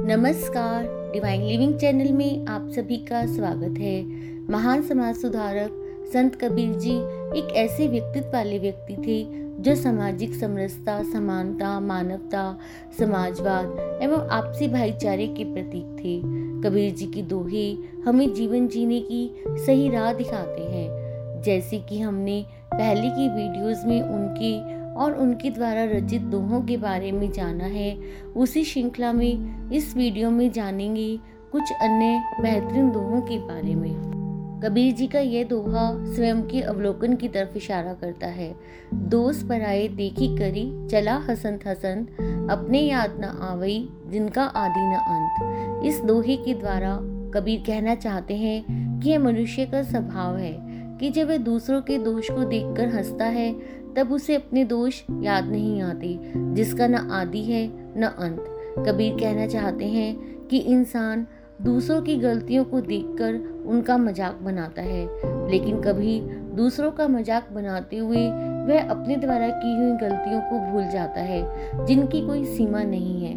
नमस्कार। Divine living channel में आप सभी का स्वागत है। महान समाज सुधारक संत कबीर जी एक ऐसे व्यक्तित्व वाले व्यक्ति थे जो सामाजिक समरसता, समानता, मानवता, समाजवाद एवं आपसी भाईचारे के प्रतीक थे। कबीर जी की दोहे हमें जीवन जीने की सही राह दिखाते हैं। जैसे कि हमने पहले की वीडियोस में उनके और उनके द्वारा रचित दोहों के बारे में जाना है। उसी श्रृंखला में इस वीडियो में जानेंगे कुछ अन्य बेहतरीन दोहों के बारे में। कबीर जी का यह दोहा स्वयं के अवलोकन की तरफ़ इशारा करता है। दोस्त पर आए देखी करी, चला हसंत हसंत, अपने याद न आवई, जिनका आदि न अंत। इस दोहे के द्वारा कबीर कहना चाहते हैं कि यह मनुष्य का स्वभाव है। कि जब वह दूसरों के दोष को देखकर हंसता है, तब उसे अपने दोष याद नहीं आते, जिसका न आदि है, न अंत। कबीर कहना चाहते हैं कि इंसान दूसरों की गलतियों को देखकर उनका मज़ाक बनाता है, लेकिन कभी दूसरों का मज़ाक बनाते हुए वह अपने द्वारा की हुई गलतियों को भूल जाता है, जिनकी कोई सीमा नहीं है।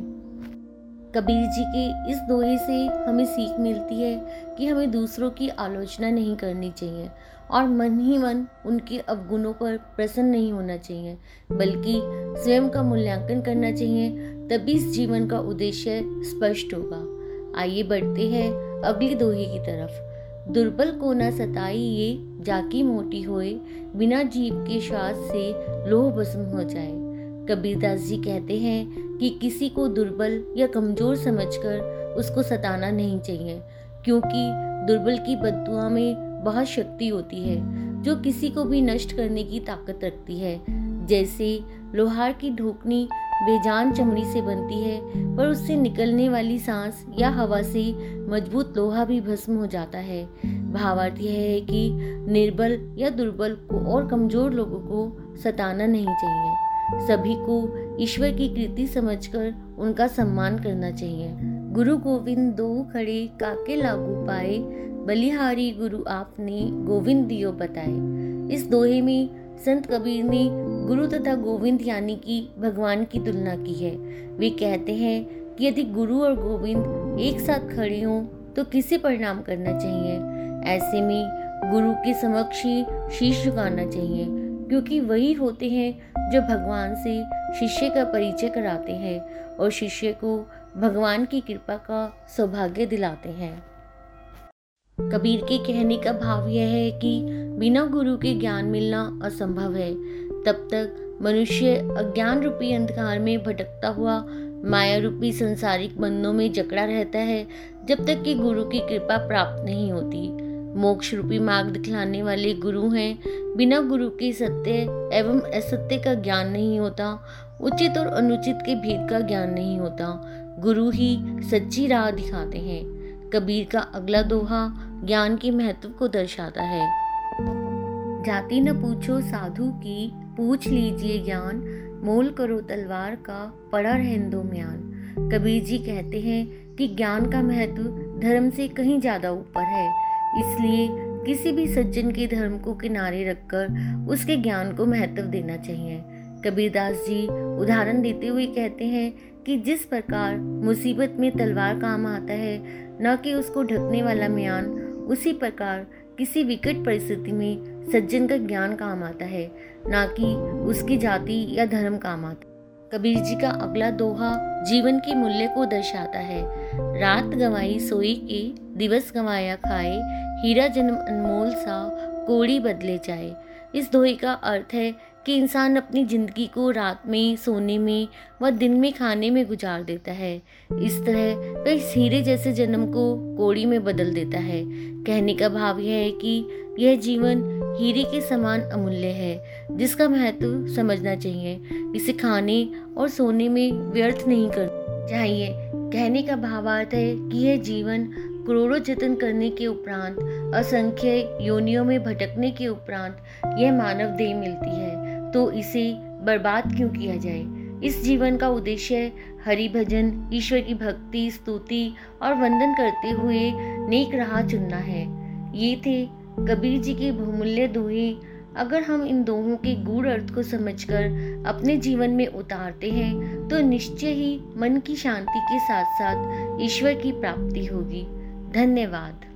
कबीर जी के इस दोहे से हमें सीख मिलती है कि हमें दूसरों की आलोचना नहीं करनी चाहिए और मन ही मन उनके अवगुणों पर प्रसन्न नहीं होना चाहिए, बल्कि स्वयं का मूल्यांकन करना चाहिए, तभी इस जीवन का उद्देश्य स्पष्ट होगा। आइए बढ़ते हैं अगली दोहे की तरफ़। दुर्बल को न सताई ये, जाकी मोटी होए, बिना जीव के श्वास से लोह भस्म हो जाए। कबीरदास जी कहते हैं कि किसी को दुर्बल या कमज़ोर समझकर उसको सताना नहीं चाहिए, क्योंकि दुर्बल की बदुआ में बहुत शक्ति होती है, जो किसी को भी नष्ट करने की ताकत रखती है। जैसे लोहार की ढोकनी बेजान चमड़ी से बनती है, पर उससे निकलने वाली सांस या हवा से मज़बूत लोहा भी भस्म हो जाता है। भावार्थ यह है कि निर्बल या दुर्बल को और कमज़ोर लोगों को सताना नहीं चाहिए। सभी को ईश्वर की कृति समझकर उनका सम्मान करना चाहिए। गुरु गोविंद दो खड़े काके लागू पाए बलिहारी गुरु आपने गोविंद दियो बताए। इस दोहे में संत कबीर ने गुरु तथा गोविंद यानी कि भगवान की तुलना की है। वे कहते हैं कि यदि गुरु और गोविंद एक साथ खड़े हों तो किसे परिणाम करना चाहिए? ऐसे में गुरु के समक्ष ही शीश झुकाना चाहिए, क्योंकि वही होते हैं जो भगवान से शिष्य का परिचय कराते हैं और शिष्य को भगवान की कृपा का सौभाग्य दिलाते हैं। कबीर के कहने का भाव यह है कि बिना गुरु के ज्ञान मिलना असंभव है। तब तक मनुष्य अज्ञान रूपी अंधकार में भटकता हुआ माया रूपी संसारिक बंधनों में जकड़ा रहता है, जब तक कि गुरु की कृपा प्राप्त नहीं होती। मोक्ष रूपी मार्ग दिखलाने वाले गुरु हैं। बिना गुरु के सत्य एवं असत्य का ज्ञान नहीं होता। उचित और अनुचित के भेद का ज्ञान नहीं होता। गुरु ही सच्ची राह दिखाते हैं। कबीर का अगला दोहा ज्ञान के महत्व को दर्शाता है। जाति न पूछो साधु की, पूछ लीजिए ज्ञान, मोल करो तलवार का, पड़ा रहन म्यान। कबीर जी कहते हैं कि ज्ञान का महत्व धर्म से कहीं ज़्यादा ऊपर है, इसलिए किसी भी सज्जन के धर्म को किनारे रखकर उसके ज्ञान को महत्व देना चाहिए। कबीरदास जी उदाहरण देते हुए कहते हैं कि जिस प्रकार मुसीबत में तलवार काम आता है, न कि उसको ढकने वाला म्यान, उसी प्रकार किसी विकट परिस्थिति में सज्जन का ज्ञान काम आता है, न कि उसकी जाति या धर्म काम आता कबीर जी का अगला दोहा जीवन के मूल्य को दर्शाता है। रात गवाई सोई के, दिवस गवाया खाए, हीरा जन्म अनमोल सा, कोड़ी बदले जाए। इस दोहे का अर्थ है कि इंसान अपनी ज़िंदगी को रात में, सोने में व दिन में खाने में गुजार देता है। इस तरह वह इस हीरे जैसे जन्म को कोड़ी में बदल देता है। कहने का भाव यह है कि यह जीवन हीरे के समान अमूल्य है, जिसका महत्व समझना चाहिए। इसे खाने और सोने में व्यर्थ नहीं करना चाहिए। कहने का भावार्थ है कि यह जीवन करोड़ों जतन करने के उपरांत, असंख्य योनियों में भटकने के उपरांत यह मानव देह मिलती है तो इसे बर्बाद क्यों किया जाए? इस जीवन का उद्देश्य हरि भजन, ईश्वर की भक्ति, स्तुति और वंदन करते हुए नेक राह चुनना है। ये थे कबीर जी के बहुमूल्य दोहे। अगर हम इन दोहों के गूढ़ अर्थ को समझकर अपने जीवन में उतारते हैं तो निश्चय ही मन की शांति के साथ साथ ईश्वर की प्राप्ति होगी। धन्यवाद।